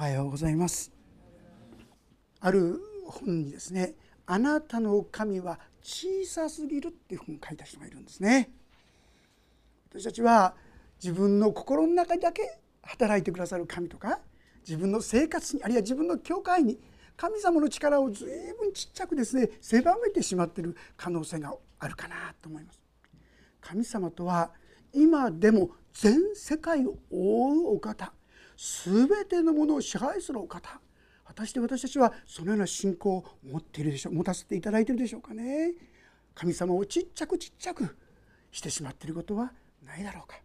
おはようございます。ある本にですねあなたの神は小さすぎるっていう本を書いた人がいるんですね。私たちは自分の心の中だけ働いてくださる神とか自分の生活にあるいは自分の教会に神様の力を随分ちっちゃくですね狭めてしまっている可能性があるかなと思います。神様とは今でも全世界を覆うお方。全てのものを支配するお方。果たして私たちはそのような信仰を持っているでしょう持たせていただいているでしょうかね。神様をちっちゃくちっちゃくしてしまっていることはないだろうか。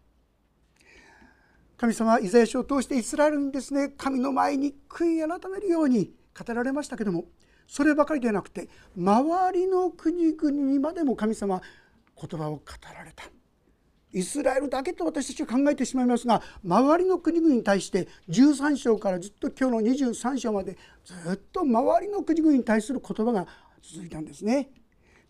神様はイザヤ書を通してイスラエルにですね神の前に悔い改めるように語られましたけどもそればかりではなくて周りの国々にまでも神様言葉を語られた。イスラエルだけと私たちは考えてしまいますが周りの国々に対して13章からずっと今日の23章までずっと周りの国々に対する言葉が続いたんですね。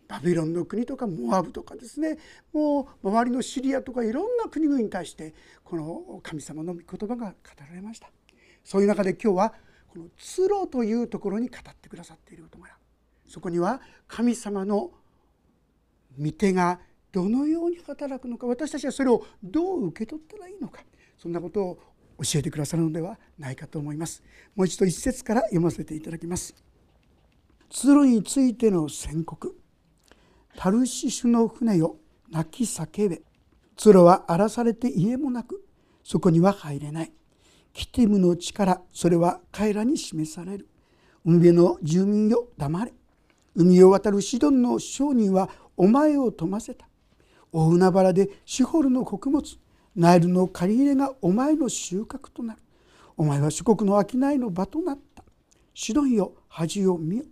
バビロンの国とかモアブとかですね。もう周りのシリアとかいろんな国々に対してこの神様の御言葉が語られました。そういう中で今日はこの「ツロ」というところに語ってくださっていることがそこには神様の御手がどのように働くのか私たちはそれをどう受け取ったらいいのかそんなことを教えてくださるのではないかと思います。もう一度一節から読ませていただきます。鶴についての宣告。タルシシュの船よ泣き叫べ。鶴は荒らされて家もなくそこには入れない。キティムの力それは彼らに示される。海辺の住民よ黙れ。海を渡るシドンの商人はお前を富ませた。大海原でシホルの穀物ナイルの借り入れがお前の収穫となる。お前は諸国の商いの場となった。シドンよ恥を見よ。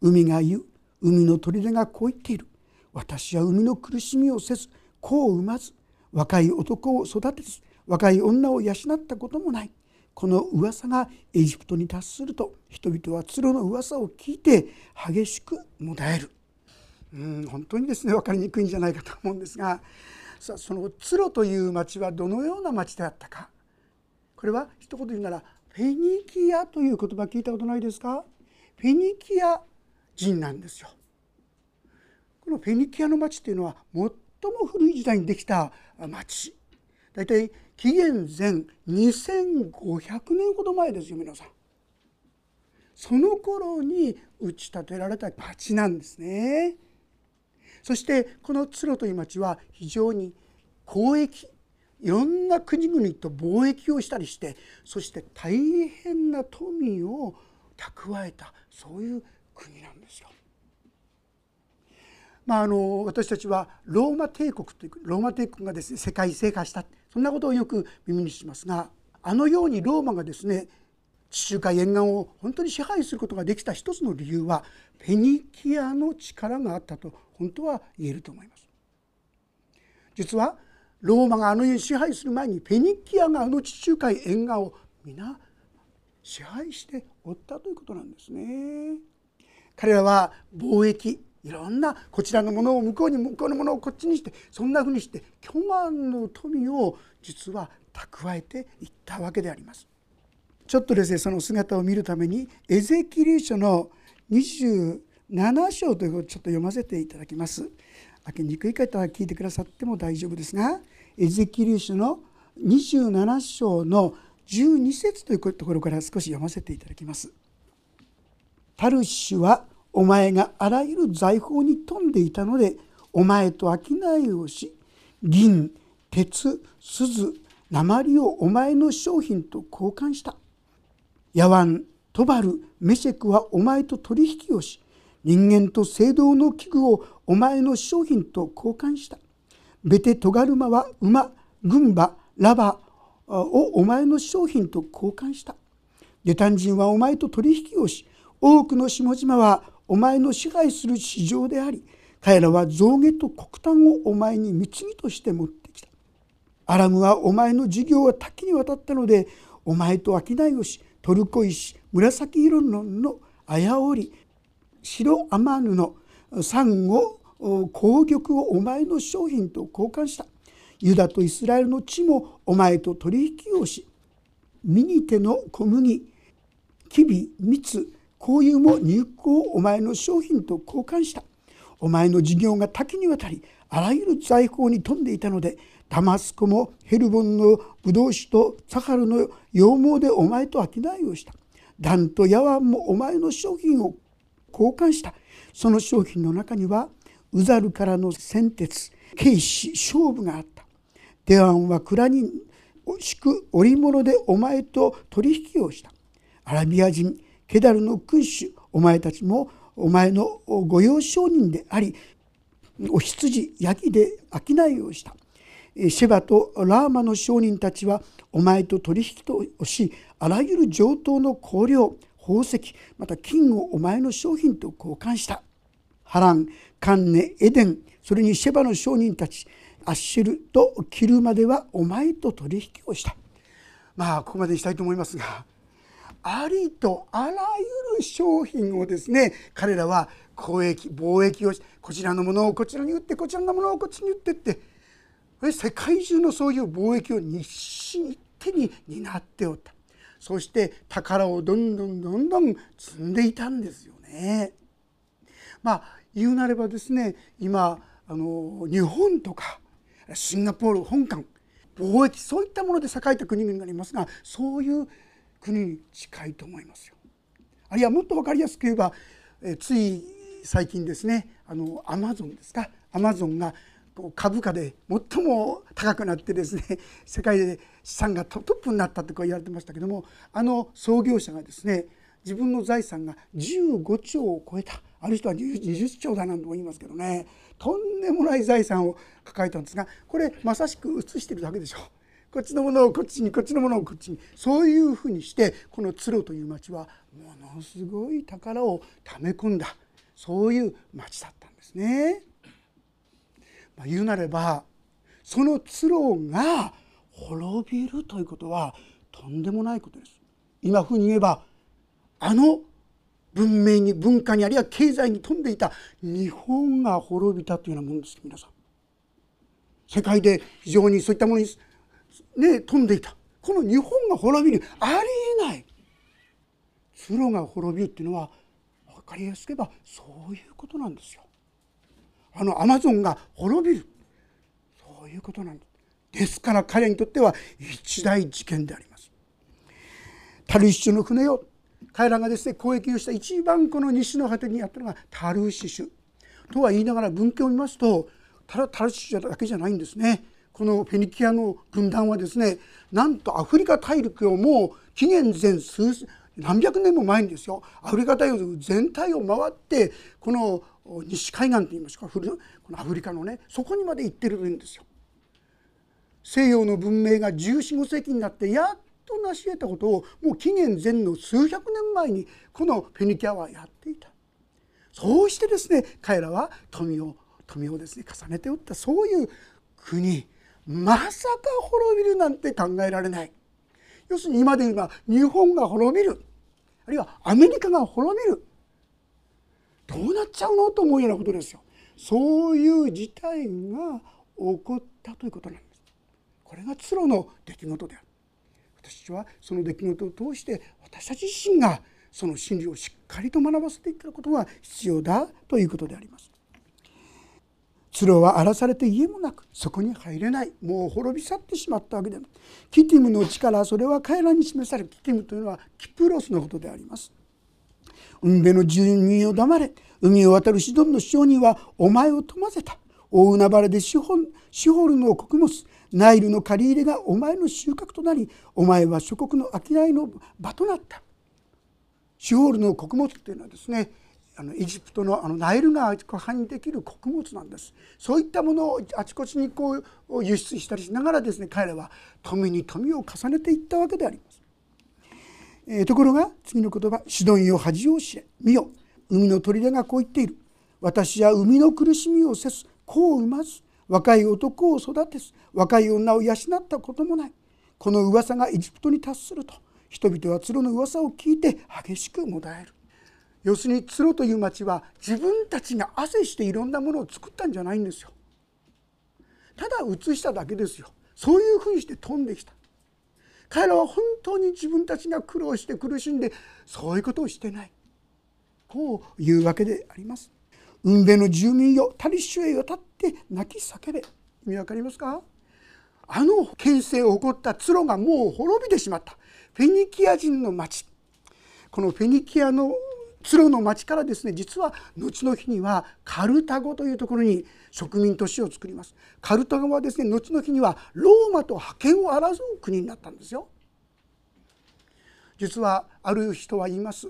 海が言う海の砦がこう言っている。私は海の苦しみをせず子を産まず若い男を育てず若い女を養ったこともない。この噂がエジプトに達すると人々は鶴の噂を聞いて激しくもだえる。うん本当にですね分かりにくいんじゃないかと思うんですがさあそのツロという町はどのような町であったかこれは一言言うならフェニキアという言葉聞いたことないですか？フェニキア人なんですよ。このフェニキアの町っていうのは最も古い時代にできた町大体紀元前2500年ほど前ですよ皆さん。その頃に打ち立てられた町なんですね。そしてこのツロという町は非常に交易いろんな国々と貿易をしたりしてそして大変な富を蓄えたそういう国なんですよ。まあ、あの私たちはローマ帝国というローマ帝国がですね世界制覇したそんなことをよく耳にしますがあのようにローマがですね地中海沿岸を本当に支配することができた一つの理由はフェニキアの力があったと本当は言えると思います。実はローマがあの世に支配する前にフェニキアがあの地中海沿岸を皆支配しておったということなんですね。彼らは貿易いろんなこちらのものを向こうに向こうのものをこっちにしてそんなふうにして巨万の富を実は蓄えていったわけであります。ちょっとですねその姿を見るためにエゼキリ書の27章ということをちょっと読ませていただきます。開けにくい方は聞いてくださっても大丈夫ですがエゼキリ書の27章の12節というところから少し読ませていただきます。タルシュはお前があらゆる財宝に富んでいたのでお前と商いをし銀鉄鈴鉛をお前の商品と交換したヤワントバルメシェクはお前と取引をし人間と聖堂の器具をお前の商品と交換した。ベテトガルマは馬軍馬ラバをお前の商品と交換した。ゲタン人はお前と取引をし多くの下々はお前の支配する市場であり彼らは象牙と黒炭をお前に貢ぎとして持ってきた。アラムはお前の事業は多岐にわたったのでお前と商いをしトルコ石紫色のの綾織白天布サンゴ紅玉をお前の商品と交換した。ユダとイスラエルの地もお前と取引をしミニテの小麦きび蜜こういうも入港をお前の商品と交換した。お前の事業が多岐にわたりあらゆる財宝に富んでいたのでダマスコもヘルボンのブドウ酒とサハルの羊毛でお前と商いをした。ダンとヤワンもお前の商品を交換した。その商品の中にはウザルからの先鉄軽視勝負があった。デワンは蔵に敷く織物でお前と取引をした。アラビア人ケダルの君主お前たちもお前の御用商人でありお羊ヤギで商いをした。シェバとラーマの商人たちはお前と取引としあらゆる上等の香料宝石また金をお前の商品と交換した。ハランカンネエデンそれにシェバの商人たちアッシュルとキルまではお前と取引をした。まあここまでにしたいと思いますがありとあらゆる商品をですね彼らは交易貿易をこちらのものをこちらに売ってこちらのものをこっちに売ってって世界中のそういう貿易を日清一手に担っておったそして宝をどんどんどんどん積んでいたんですよね。まあ言うなればですね今あの日本とかシンガポール香港貿易そういったもので栄えた国々がありますがそういう国に近いと思いますよ。あるいはもっと分かりやすく言えばえつい最近ですねあのアマゾンですか？アマゾンが株価で最も高くなってですね 世界で資産がトップになったとか言われてましたけどもあの創業者がですね自分の財産が15兆を超えた。ある人は20兆だなんとも言いますけどね。とんでもない財産を抱えたんですがこれまさしく写してるだけでしょこっちのものをこっちにこっちのものをこっちに。そういうふうにしてこの鶴という町はものすごい宝をため込んだ。そういう町だったんですね。まあ、言うなればその鶴が滅びるということはとんでもないことです。今風に言えばあの文明に文化にあるいは経済に富んでいた日本が滅びたというようなものです皆さん。世界で非常にそういったものにね飛んでいたこの日本が滅びるありえない鶴が滅びるっていうのは分かりやすく言えばそういうことなんですよ。あのアマゾンが滅びるそういうことなんです。ですから彼にとっては一大事件であります。タルシシュの船よ彼らがですね交易をした一番この西の果てにやったのがタルシシュとは言いながら文献を見ますとただタルシシュだけじゃないんですね。このフェニキアの軍団はですねなんとアフリカ大陸をもう紀元前数何百年も前にですよアフリカ大陸全体を回ってこの西海岸といいますかこのアフリカのねそこにまで行ってるんですよ。西洋の文明が1415世紀になってやっと成し得たことをもう紀元前の数百年前にこのフェニキアはやっていた。そうしてですね彼らは富を富をですね重ねておったそういう国まさか滅びるなんて考えられない要するに今で言えば日本が滅びる。あるいはアメリカが滅びる。どうなっちゃうのと思うようなことですよ。そういう事態が起こったということなんです。これが鶴の出来事である。私はその出来事を通して私たち自身がその真理をしっかりと学ばせていくことが必要だということであります。鶴は荒らされて家もなくそこに入れない。もう滅び去ってしまったわけでキティムの力それは彼らに示されキティムというのはキプロスのことであります。海辺の住民を黙れ海を渡るシドンの商人はお前を富ませた。大海原でシホシホルの穀物ナイルの借り入れがお前の収穫となりお前は諸国の商いの場となった。シホルの穀物っていうのはですねあのエジプトのあのナイル川湖畔にできる穀物なんです。そういったものをあちこちにこう輸出したりしながらですね彼らは富に富を重ねていったわけであります、えー、ところが次の言葉「シドンよ恥を知れ見よ。海の砦がこう言っている。私は海の苦しみをせず子を産まず若い男を育てず若い女を養ったこともない。この噂がエジプトに達すると人々は鶴の噂を聞いて激しくもだえる。要するにツロという町は自分たちが汗していろんなものを作ったんじゃないんですよ。ただ移しただけですよ。そういうふうにして飛んできた。彼らは本当に自分たちが苦労して苦しんでそういうことをしてないこういうわけであります。運命の住民よタリッシュへ渡って泣き叫べ意味わかりますか？あの権勢を誇ったツロがもう滅びてしまったフェニキア人の町このフェニキアのツロの町からですね実は後の日にはカルタゴというところに植民都市を作ります。カルタゴはですね後の日にはローマと覇権を争う国になったんですよ。実はある人は言います。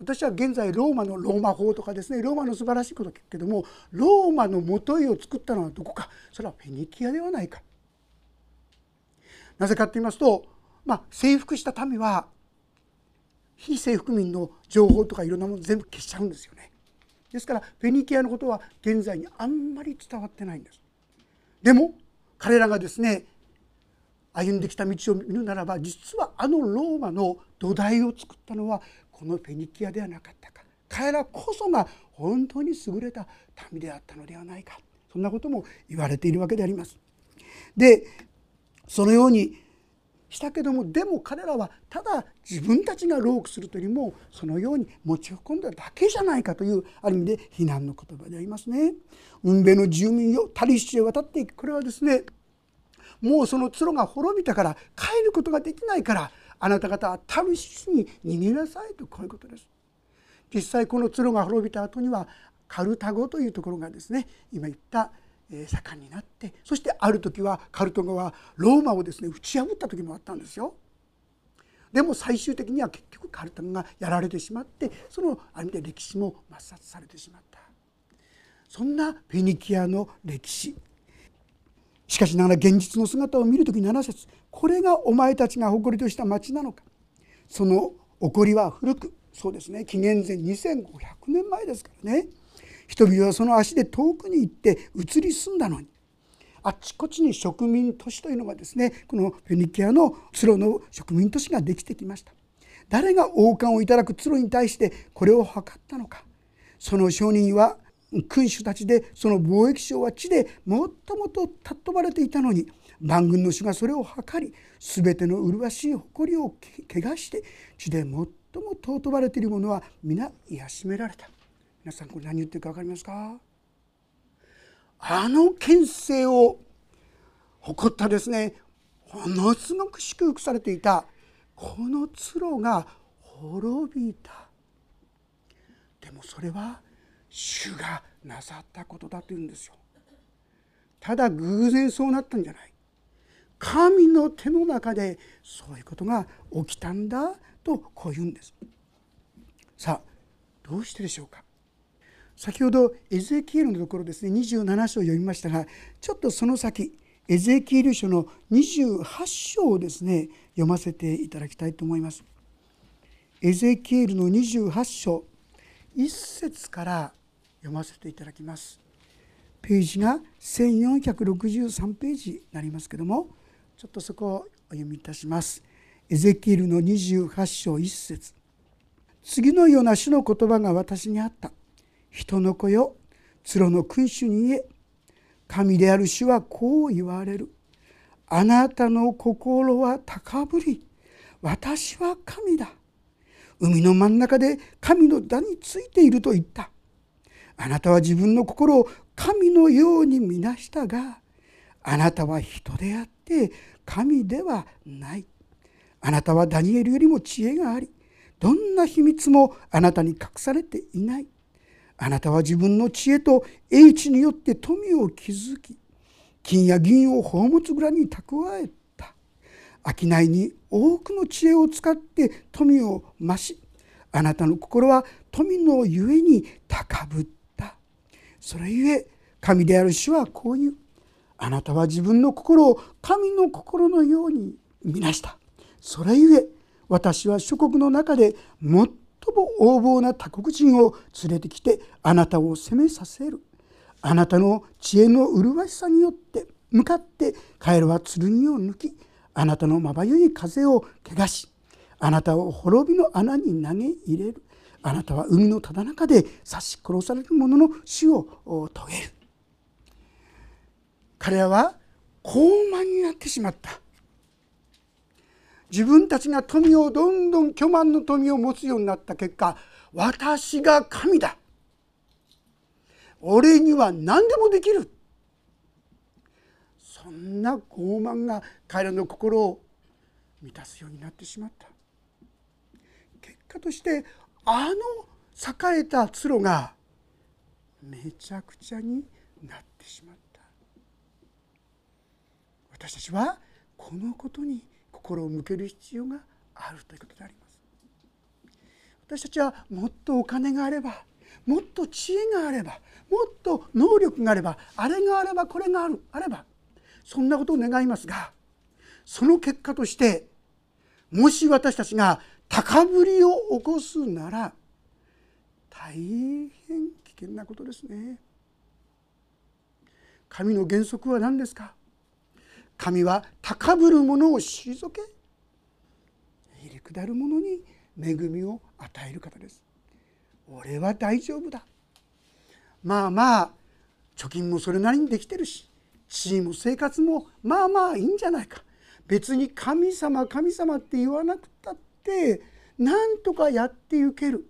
私は現在ローマのローマ法とかですねローマの素晴らしいこと聞くけどもローマのもといを作ったのはどこか。それはフェニキアではないか。なぜかと言いますと、まあ、征服した民は非征服民の情報とかいろんなもの全部消しちゃうんですよね。ですからフェニキアのことは現在にあんまり伝わってないんです。でも彼らがですね歩んできた道を見るならば実はあのローマの土台を作ったのはこのフェニキアではなかったか。彼らこそが本当に優れた民であったのではないか。そんなことも言われているわけであります。でそのようにしたけどもでも彼らはただ自分たちがロークするというよりもそのように持ち運んだだけじゃないかというある意味で非難の言葉でありますね。運命の住民よタリシへ渡っていくこれはですねもうその角が滅びたから帰ることができないからあなた方はタルシに逃げなさいとこういうことです。実際この角が滅びた後にはカルタゴというところがですね今言った盛んになってそしてある時はカルトゴはローマをですね打ち破った時もあったんですよ。でも最終的には結局カルタゴがやられてしまってそのある意味で歴史も抹殺されてしまった。そんなフェニキアの歴史。しかしながら現実の姿を見る時7節これがお前たちが誇りとした町なのか。その起こりは古くそうですね紀元前2500年前ですからね。人々はその足で遠くに行って移り住んだのにあっちこっちに植民都市というのがですねこのフェニキアのツの植民都市ができてきました。誰が王冠をいただくツロに対してこれを図ったのか。その証人は君主たちでその貿易商は地で最もと尊ばれていたのに万軍の主がそれを測り全ての麗しい誇りを汚して地で最も尊ばれている者は皆癒しめられた。皆さんこれ何言ってるか分かりますか？あの権勢を誇ったですねものすごく祝福されていたこの鶴が滅びた。でもそれは主がなさったことだというんですよ。ただ偶然そうなったんじゃない。神の手の中でそういうことが起きたんだとこう言うんです。さあどうしてでしょうか？先ほどエゼキエルのところですね27章を読みましたがちょっとその先エゼキエル書の28章をですね読ませていただきたいと思います。エゼキエルの28章1節から読ませていただきます。ページが1463ページになりますけどもちょっとそこをお読みいたします。エゼキエルの28章1節。次のような主の言葉が私にあった。人の子よ。鶴の君主に言え神である主はこう言われる。あなたの心は高ぶり。私は神だ。海の真ん中で神の座についていると言った。あなたは自分の心を神のように見なしたが。あなたは人であって。神ではない。あなたはダニエルよりも知恵があり。どんな秘密もあなたに隠されていない。あなたは自分の知恵と英知によって富を築き金や銀を宝物蔵に蓄えた。商いに多くの知恵を使って富を増しあなたの心は富のゆえに高ぶった。それゆえ神である主はこういう。あなたは自分の心を神の心のように見なした。それゆえ私は諸国の中で最も横暴な他国人を連れてきてあなたを責めさせる。あなたの知恵の麗しさによって向かってカエルは剣を抜きあなたのまばゆい風を汚しあなたを滅びの穴に投げ入れる。あなたは海のただ中で刺し殺される者の死を遂げる。彼らは傲慢になってしまった。自分たちが富をどんどん巨万の富を持つようになった結果私が神だ。俺には何でもできる。そんな傲慢が彼らの心を満たすようになってしまった。結果としてあの栄えた鶴がめちゃくちゃになってしまった。私たちはこのことに心を向ける必要があるということであります私たちはもっとお金があればもっと知恵があればもっと能力があればあれがあればこれがあるあればそんなことを願いますがその結果としてもし私たちが高ぶりを起こすなら大変危険なことですね。神の原則は何ですか？神は高ぶる者を退け入り下る者に恵みを与える方です。俺は大丈夫だ。まあまあ貯金もそれなりにできてるし地位も生活もまあまあいいんじゃないか別に神様神様って言わなくたってなんとかやっていける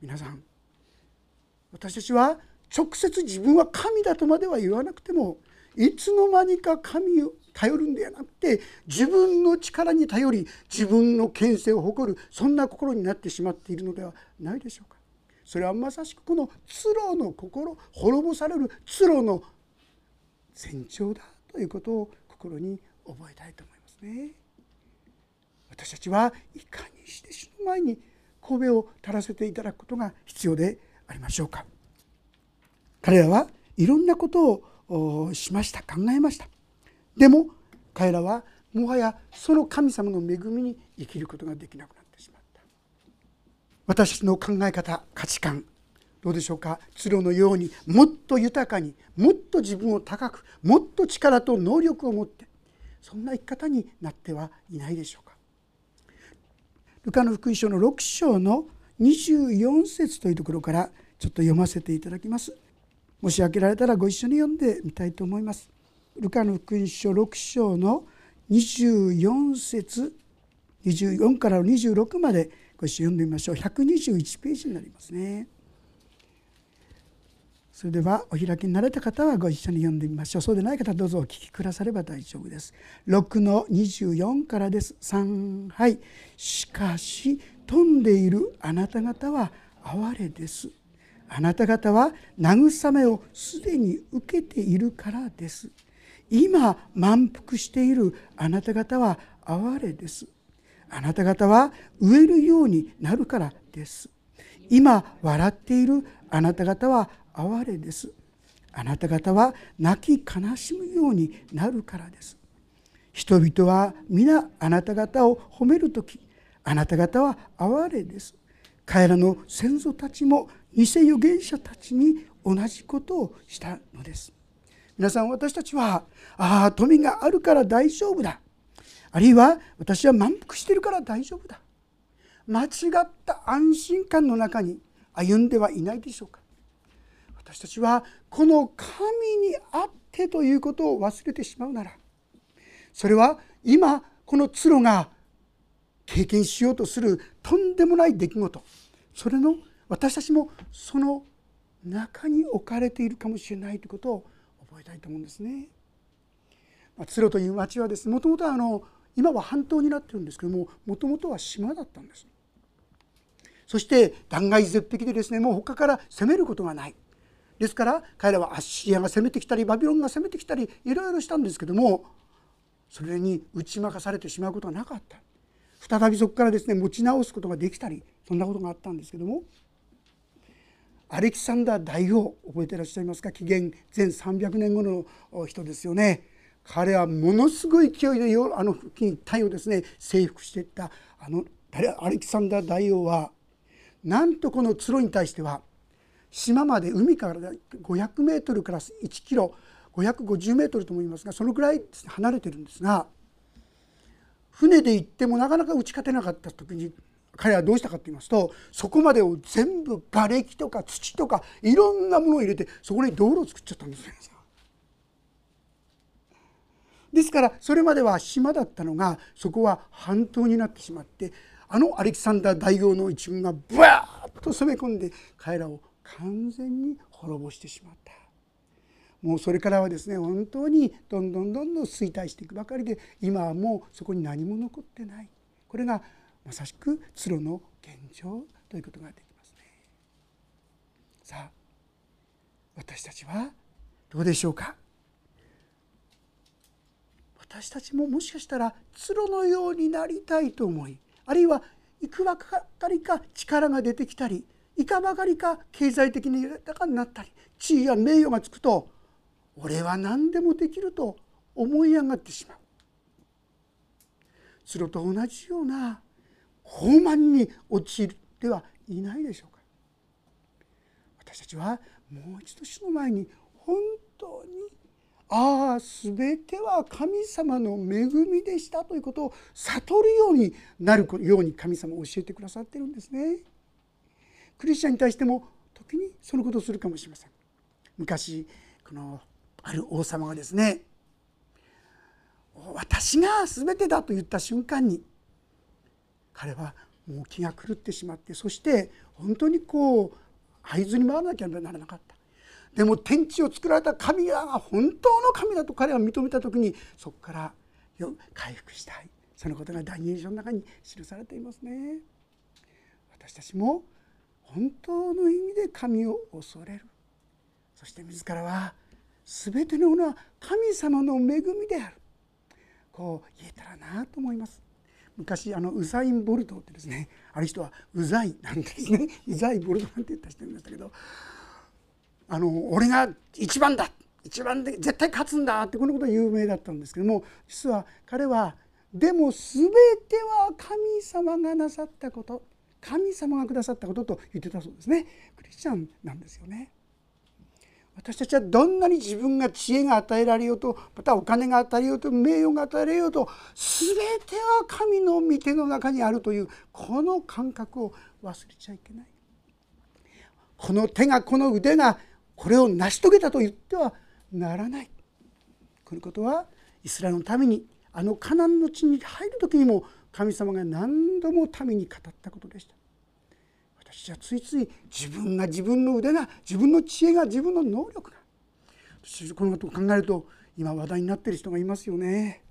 皆さん私たちは直接自分は神だとまでは言わなくてもいつの間にか神を頼るんではなくて自分の力に頼り自分の権勢を誇るそんな心になってしまっているのではないでしょうか。それはまさしくこの鶴の心滅ぼされる鶴の前兆だということを心に覚えたいと思いますね。私たちはいかにして主の前に神戸を垂らせていただくことが必要でありましょうか。彼らはいろんなことをしました。考えました。でも彼らはもはやその神様の恵みに生きることができなくなってしまった。私の考え方価値観どうでしょうか？鶴のようにもっと豊かにもっと自分を高くもっと力と能力を持ってそんな生き方になってはいないでしょうか？ルカの福音書の6章の24節というところからちょっと読ませていただきます。もし開けられたらご一緒に読んでみたいと思います。ルカの福音書6章の24節24から26までご一緒読んでみましょう。121ページになりますね。それではお開きになれた方はご一緒に読んでみましょう。そうでない方どうぞお聞きくだされば大丈夫です。6の24からです。3はい。しかし飛んでいるあなた方は哀れです。あなた方は慰めをすでに受けているからです。今満腹しているあなた方は哀れです。あなた方は飢えるようになるからです。今笑っているあなた方は哀れです。あなた方は泣き悲しむようになるからです。人々は皆あなた方を褒める時あなた方は哀れです。彼らの先祖たちも偽預言者たちに同じことをしたのです。皆さん私たちはああ富があるから大丈夫だ。あるいは私は満腹してるから大丈夫だ。間違った安心感の中に歩んではいないでしょうか。私たちはこの神にあってということを忘れてしまうならそれは今この鶴が経験しようとするとんでもない出来事。それの私たちもその中に置かれているかもしれないということを覚えたいと思うんですね。鶴という町はですねもともとはあの今は半島になってるんですけどももともとは島だったんです。そして断崖絶壁でですねもう他から攻めることがないですから彼らはアッシリアが攻めてきたりバビロンが攻めてきたりいろいろしたんですけどもそれに打ち負かされてしまうことはなかった再びそこからですね持ち直すことができたりそんなことがあったんですけどもアレキサンダー大王覚えていらっしゃいますか？紀元前300年後の人ですよね。彼はものすごい勢いであの付近タイをですね征服していった。あのアレキサンダー大王はなんとこの鶴に対しては島まで海から500メートルから1キロ550メートルとも言いますがそのぐらい離れてるんですが船で行ってもなかなか打ち勝てなかった時に彼はどうしたかと言いますとそこまでを全部瓦礫とか土とかいろんなものを入れてそこに道路を作っちゃったんですよ。ですからそれまでは島だったのがそこは半島になってしまってあのアレキサンダー大王の一軍がブワーッと攻め込んで彼らを完全に滅ぼしてしまったもうそれからはですね本当にどんどんどんどん衰退していくばかりで今はもうそこに何も残ってないこれがまさしく鶴の現状ということができますね。さあ私たちはどうでしょうか？私たちももしかしたら鶴のようになりたいと思いあるいはいくばかりか力が出てきたりいかばかりか経済的に豊かになったり地位や名誉がつくと俺は何でもできると思い上がってしまう。鶴と同じような傲慢に陥ってはいないでしょうか私たちはもう一度主の前に本当にああ全ては神様の恵みでしたということを悟るようになるように神様を教えてくださってるんですね。クリスチャンに対しても時にそのことをするかもしれません。昔このある王様がですね私が全てだと言った瞬間に彼はもう気が狂ってしまってそして本当にこう合図に回らなきゃならなかった。でも天地を作られた神が本当の神だと彼は認めた時にそこから回復したい。そのことがダニエル書の中に記されていますね。私たちも本当の意味で神を恐れる。そして自らは全てのものは神様の恵みである。こう言えたらなと思います。昔あのウザイン・ボルトってですね ある人はウザイなんですね ウザイ・ボルトなんて言った人いましたけどあの俺が一番だ一番で絶対勝つんだってこのことは有名だったんですけども実は彼はでも全ては神様がなさったこと神様がくださったことと言ってたそうですねクリスチャンなんですよね。私たちはどんなに自分が知恵が与えられようとまたお金が与えようと名誉が与えられようと全ては神の御手の中にあるというこの感覚を忘れちゃいけない。この手がこの腕がこれを成し遂げたと言ってはならない。このことはイスラエルのためにあのカナンの地に入る時にも神様が何度も民に語ったことでした。私はついつい自分が自分の腕が自分の知恵が自分の能力がこのことを考えると今話題になっている人がいますよね。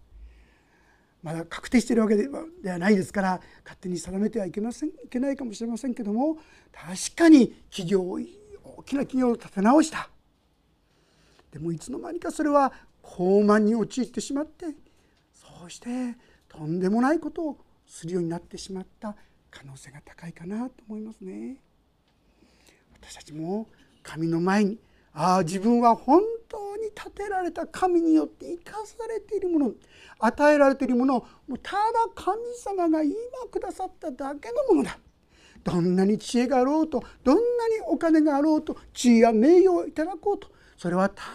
まだ確定しているわけではないですから勝手に定めてはいけませんいけないかもしれませんけども確かに企業大きな企業を立て直した。でもいつの間にかそれは高慢に陥ってしまってそうしてとんでもないことをするようになってしまった。可能性が高いかなと思いますね。私たちも神の前にああ自分は本当に立てられた神によって生かされているもの与えられているものをもうただ神様が今くださっただけのものだどんなに知恵があろうとどんなにお金があろうと地位や名誉をいただこうとそれは単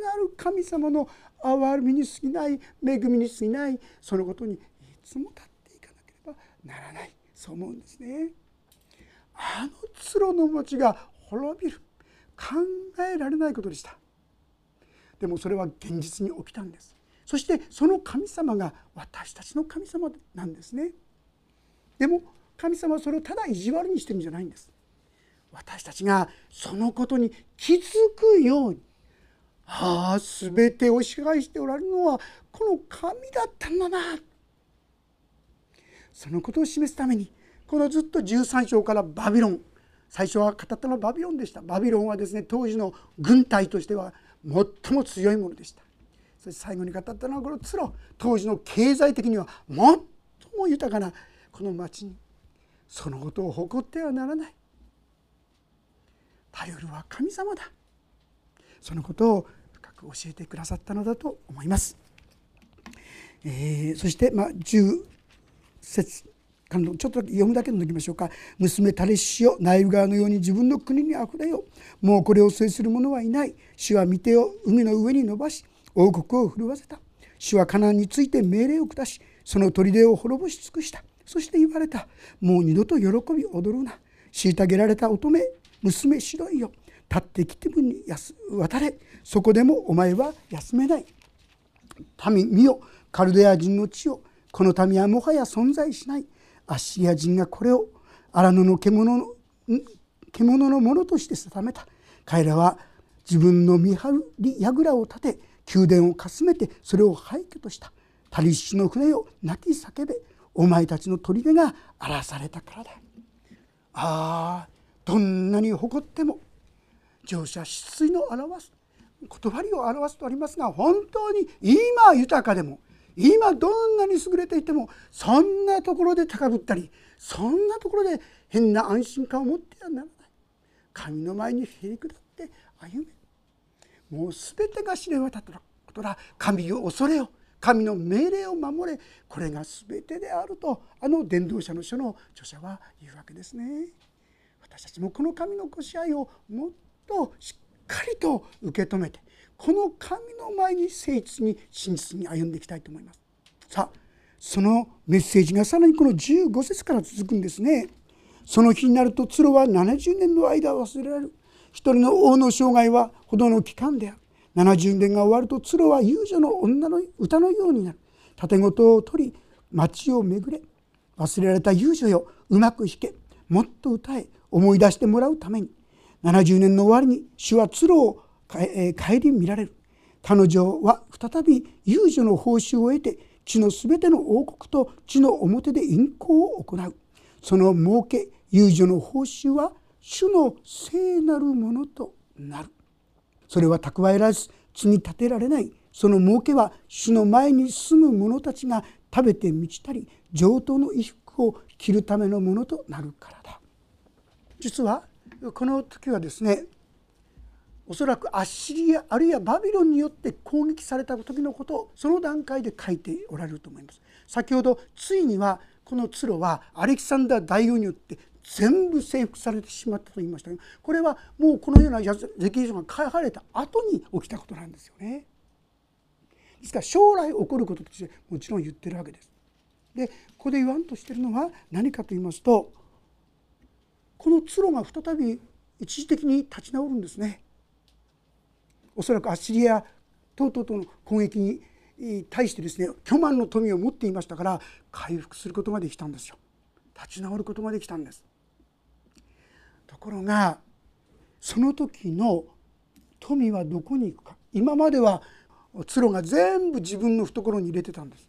なる神様の憐れみに過ぎない恵みに過ぎないそのことにいつも立っていかなければならないそう思うんですね。あの鶴の町が滅びる。考えられないことでした。でもそれは現実に起きたんです。そしてその神様が私たちの神様なんですね。でも神様はそれをただ意地悪にしてるんじゃないんです。私たちがそのことに気づくようにああ全てを支配しておられるのはこの神だったんだな。そのことを示すためにこのずっと13章からバビロン。最初は語ったのはバビロンでした。バビロンはですね当時の軍隊としては最も強いものでした。そして最後に語ったのはこのツロ当時の経済的には最も豊かなこの町に。そのことを誇ってはならない。頼るは神様だ。そのことを深く教えてくださったのだと思います、えー、そして、まあ、節ちょっと読むだけで抜きましょうか。娘タレシよナイル川のように自分の国にあふれよもうこれを制する者はいない。主は御手を海の上に伸ばし王国を震わせた。主はカナンについて命令を下しその砦を滅ぼし尽くした。そして言われた。もう二度と喜び踊るな。虐げられた乙女娘白いよ。立ってきて分に渡れ。そこでもお前は休めない。民見よ。カルデア人の地をこの民はもはや存在しない。アッシリア人がこれを荒野の獣の獣のものとして定めた。彼らは自分の見張り櫓を立て宮殿をかすめてそれを廃墟とした。タリッシュの船を泣き叫べお前たちの砦が荒らされたからだ。ああどんなに誇っても乗車失意の表す言葉を表すとありますが本当に今豊かでも今どんなに優れていてもそんなところで高ぶったりそんなところで変な安心感を持ってはならない。神の前にへり下って歩め。もう全てが知れ渡ったことだ。神を恐れよ。神の命令を守れ。これが全てであるとあの伝道者の書の著者は言うわけですね。私たちもこの神のこし合いをもっとしっかりと受け止めてこの神の前に誠実に真実に歩んでいきたいと思います。さあそのメッセージがさらにこの15節から続くんですね。その日になると鶴は70年の間忘れられる。一人の王の生涯はほどの期間である。70年が終わると鶴は遊女の女の歌のようになる。盾事を取り町を巡れ。忘れられた遊女ようまく弾け。もっと歌え。思い出してもらうために。70年の終わりに主は鶴を顧みられる。彼女は再び遊女の報酬を得て地のすべての王国と地の表で淫行を行う。その儲け遊女の報酬は主の聖なるものとなる。それは蓄えられず地に立てられないその儲けは主の前に住む者たちが食べて満ちたり上等の衣服を着るためのものとなるからだ実はこの時はですねおそらくアッシリアあるいはバビロンによって攻撃された時のことをその段階で書いておられると思います。先ほどついにはこのツロはアレキサンダー大王によって全部征服されてしまったと言いましたがこれはもうこのような歴史書が書かれた後に起きたことなんですよね。ですから将来起こることとしてもちろん言ってるわけです。でここで言わんとしてるのは何かと言いますとこのツロが再び一時的に立ち直るんですね。おそらくアッシリア等々との攻撃に対してですね巨万の富を持っていましたから回復することができたんですよ。立ち直ることができたんです。ところがその時の富はどこに行くか今までは鶴が全部自分の懐に入れてたんです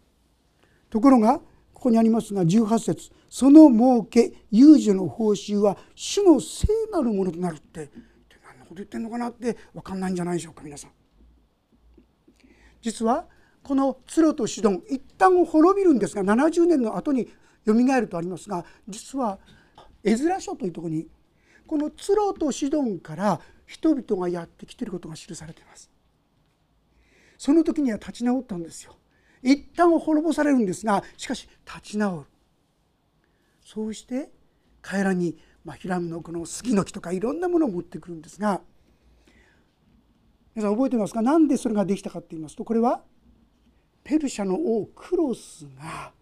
ところがここにありますが18節その儲け遊女の報酬は主の聖なるものとなる」ってこと言ってんのかなって分かんないんじゃないでしょうか皆さん。実はこの鶴とシドン一旦滅びるんですが70年の後によみがえるとありますが実は絵面書というところにこのツロとシドンから人々がやってきていることが記されています。その時には立ち直ったんですよ。一旦滅ぼされるんですがしかし立ち直る。そうして彼らに、まあ、ヒラムのこの杉の木とかいろんなものを持ってくるんですが皆さん覚えてますか？何でそれができたかって言いますとこれはペルシャの王クロスが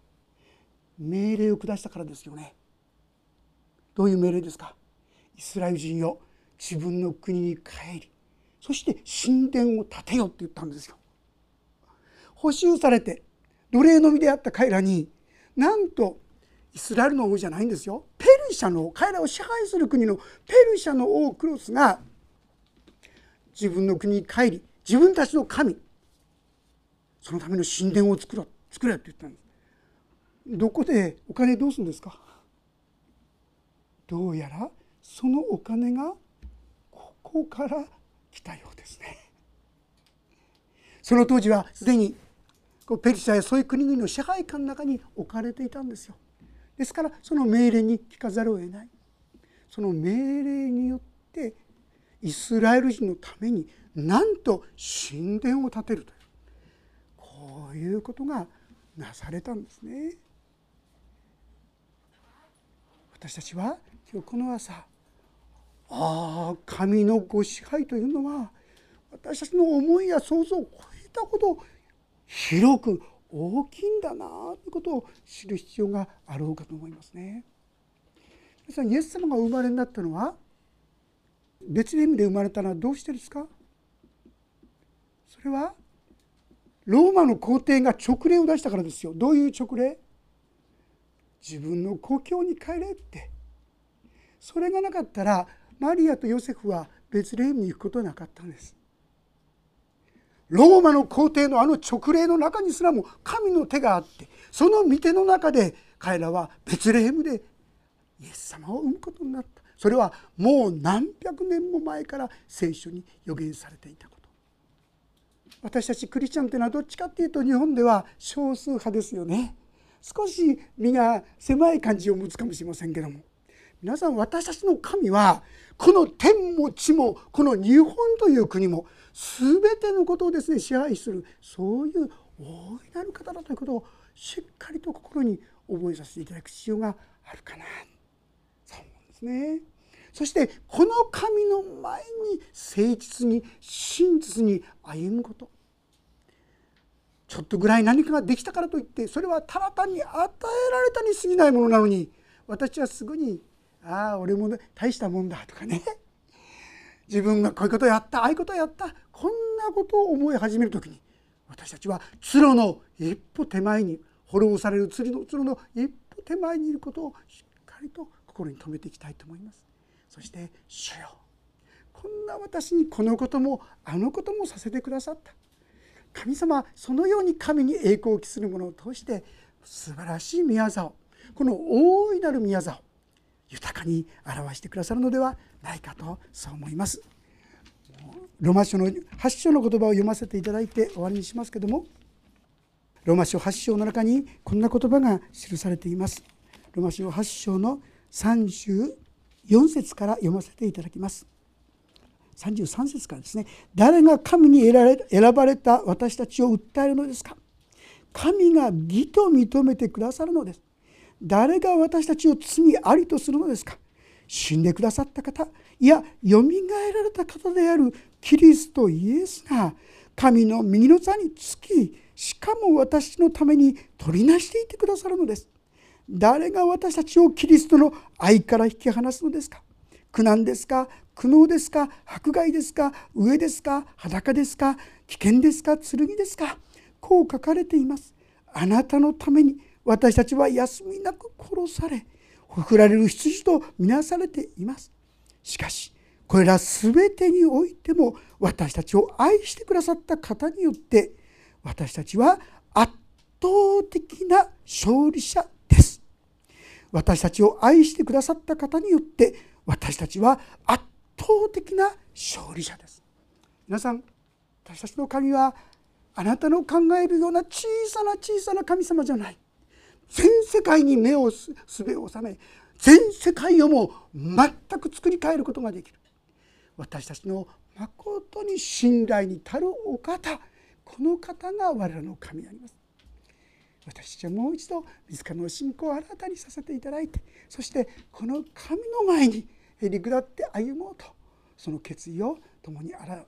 命令を下したからですよね。どういう命令ですか？イスラエル人よ自分の国に帰りそして神殿を建てよって言ったんですよ。補修されて奴隷の身であった彼らになんとイスラエルの王じゃないんですよ。ペルシャの彼らを支配する国のペルシャの王クロスが自分の国に帰り自分たちの神そのための神殿を作ろう作れって言ったんです。どこでお金どうするんですか？どうやらそのお金がここから来たようですね。その当時はすでにペルシャやそういう国々の支配下の中に置かれていたんですよ。ですからその命令に聞かざるを得ないその命令によってイスラエル人のためになんと神殿を建てるというこういうことがなされたんですね。私たちは今日この朝ああ神のご支配というのは私たちの思いや想像を超えたほど広く大きいんだなということを知る必要があろうかと思いますね。皆さんイエス様がお生まれになったのは別の意味で生まれたのはどうしてですか？それはローマの皇帝が勅令を出したからですよ。どういう勅令？自分の故郷に帰れって。それがなかったらマリアとヨセフはベツレヘムに行くことはなかったんです。ローマの皇帝のあの勅令の中にすらも神の手があってその御手の中で彼らはベツレヘムでイエス様を産むことになった。それはもう何百年も前から聖書に予言されていたこと。私たちクリスチャンというのはどっちかっていうと日本では少数派ですよね。少し身が狭い感じを持つかもしれませんけども。皆さん私たちの神はこの天も地もこの日本という国も全てのことをですね支配するそういう大いなる方だということをしっかりと心に覚えさせていただく必要があるかな。そう思うんですね。そしてこの神の前に誠実に真実に歩むこと。ちょっとぐらい何かができたからといってそれはただ単に与えられたに過ぎないものなのに私はすぐに「ああ俺も、大したもんだ」とかね。自分がこういうことをやったああいうことをやったこんなことを思い始める時に私たちは鶴の一歩手前に滅ぼされる鶴の鶴の一歩手前にいることをしっかりと心に留めていきたいと思います。そして「主よこんな私にこのこともあのこともさせてくださった」神様そのように神に栄光を期するものを通して素晴らしい宮沢この大いなる宮沢豊かに表してくださるのではないかとそう思います。ロマ書の8章の言葉を読ませていただいて終わりにしますけどもロマ書8章の中にこんな言葉が記されています。ロマ書8章の34節から読ませていただきます。33節からですね誰が神に選ばれた私たちを訴えるのですか？神が義と認めてくださるのです誰が私たちを罪ありとするのですか？死んでくださった方いやよみがえられた方であるキリストイエスが神の右の座につきしかも私のために取りなしていてくださるのです。誰が私たちをキリストの愛から引き離すのですか？苦難ですか？苦悩ですか？迫害ですか？飢えですか？裸ですか？危険ですか？剣ですか？こう書かれています。あなたのために私たちは休みなく殺されほふられる羊とみなされています。しかしこれら全てにおいても私たちを愛してくださった方によって私たちは圧倒的な勝利者です。私たちを愛してくださった方によって私たちは圧倒的な勝利者です。皆さん私たちの神はあなたの考えるような小さな小さな神様じゃない。全世界に目をすべを収め全世界をも全く作り変えることができる。私たちのまことに信頼に足るお方この方が我らの神であります。私たちはもう一度自らの信仰を新たにさせていただいてそしてこの神の前にへり下って歩もうとその決意を共に新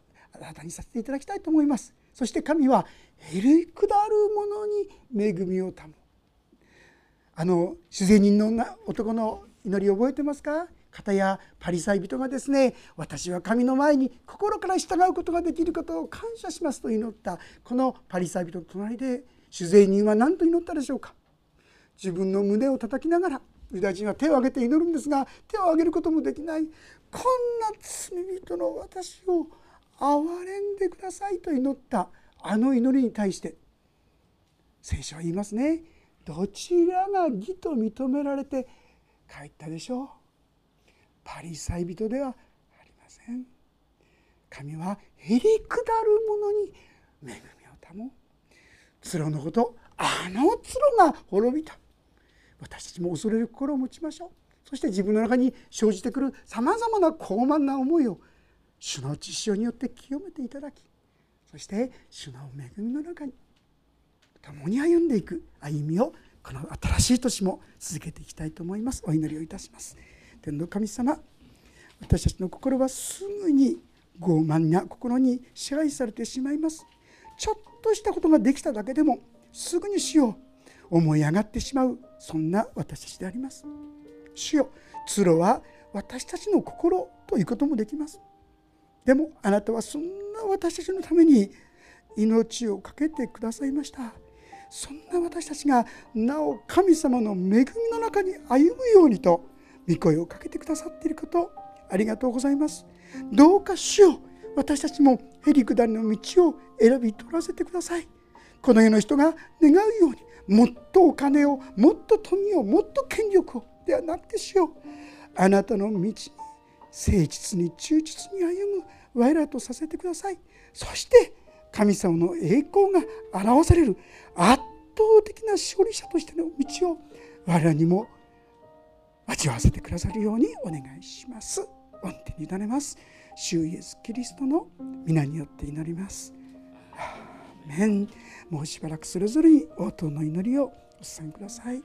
たにさせていただきたいと思います。そして神はへり下る者に恵みを保あの主税人の男の祈りを覚えてますか？方やパリサイ人がですね私は神の前に心から従うことができることを感謝しますと祈った。このパリサイ人の隣で主税人は何と祈ったでしょうか？自分の胸を叩きながらユダヤ人は手を挙げて祈るんですが手を挙げることもできない。こんな罪人の私を憐れんでくださいと祈った。あの祈りに対して聖書は言いますね。どちらが義と認められて帰ったでしょう。パリサイ人ではありません。神はへりくだる者に恵みを保う。鶴のことあの鶴が滅びた。私たちも恐れる心を持ちましょう。そして自分の中に生じてくるさまざまな高慢な思いを主の知識によって清めていただきそして主の恵みの中に共に歩んでいく歩みをこの新しい年も続けていきたいと思います。お祈りをいたします。天の神様私たちの心はすぐに傲慢な心に支配されてしまいます。ちょっとしたことができただけでもすぐに死を思い上がってしまうそんな私たちであります。主よ通路は私たちの心ということもできます。でもあなたはそんな私たちのために命を懸けてくださいました。そんな私たちがなお神様の恵みの中に歩むようにと御声をかけてくださっていることありがとうございます。どうか主よ私たちもへりくだりの道を選び取らせてください。この世の人が願うようにもっとお金をもっと富をもっと権力をではなくてしようあなたの道に誠実に忠実に歩む我らとさせてください。そして神様の栄光が表される圧倒的な勝利者としての道を我らにも味わわせてくださるようにお願いします。御手に委ねます。主イエス・キリストの皆によって祈ります。メンもうしばらくそれぞれに応答の祈りをお伝えください。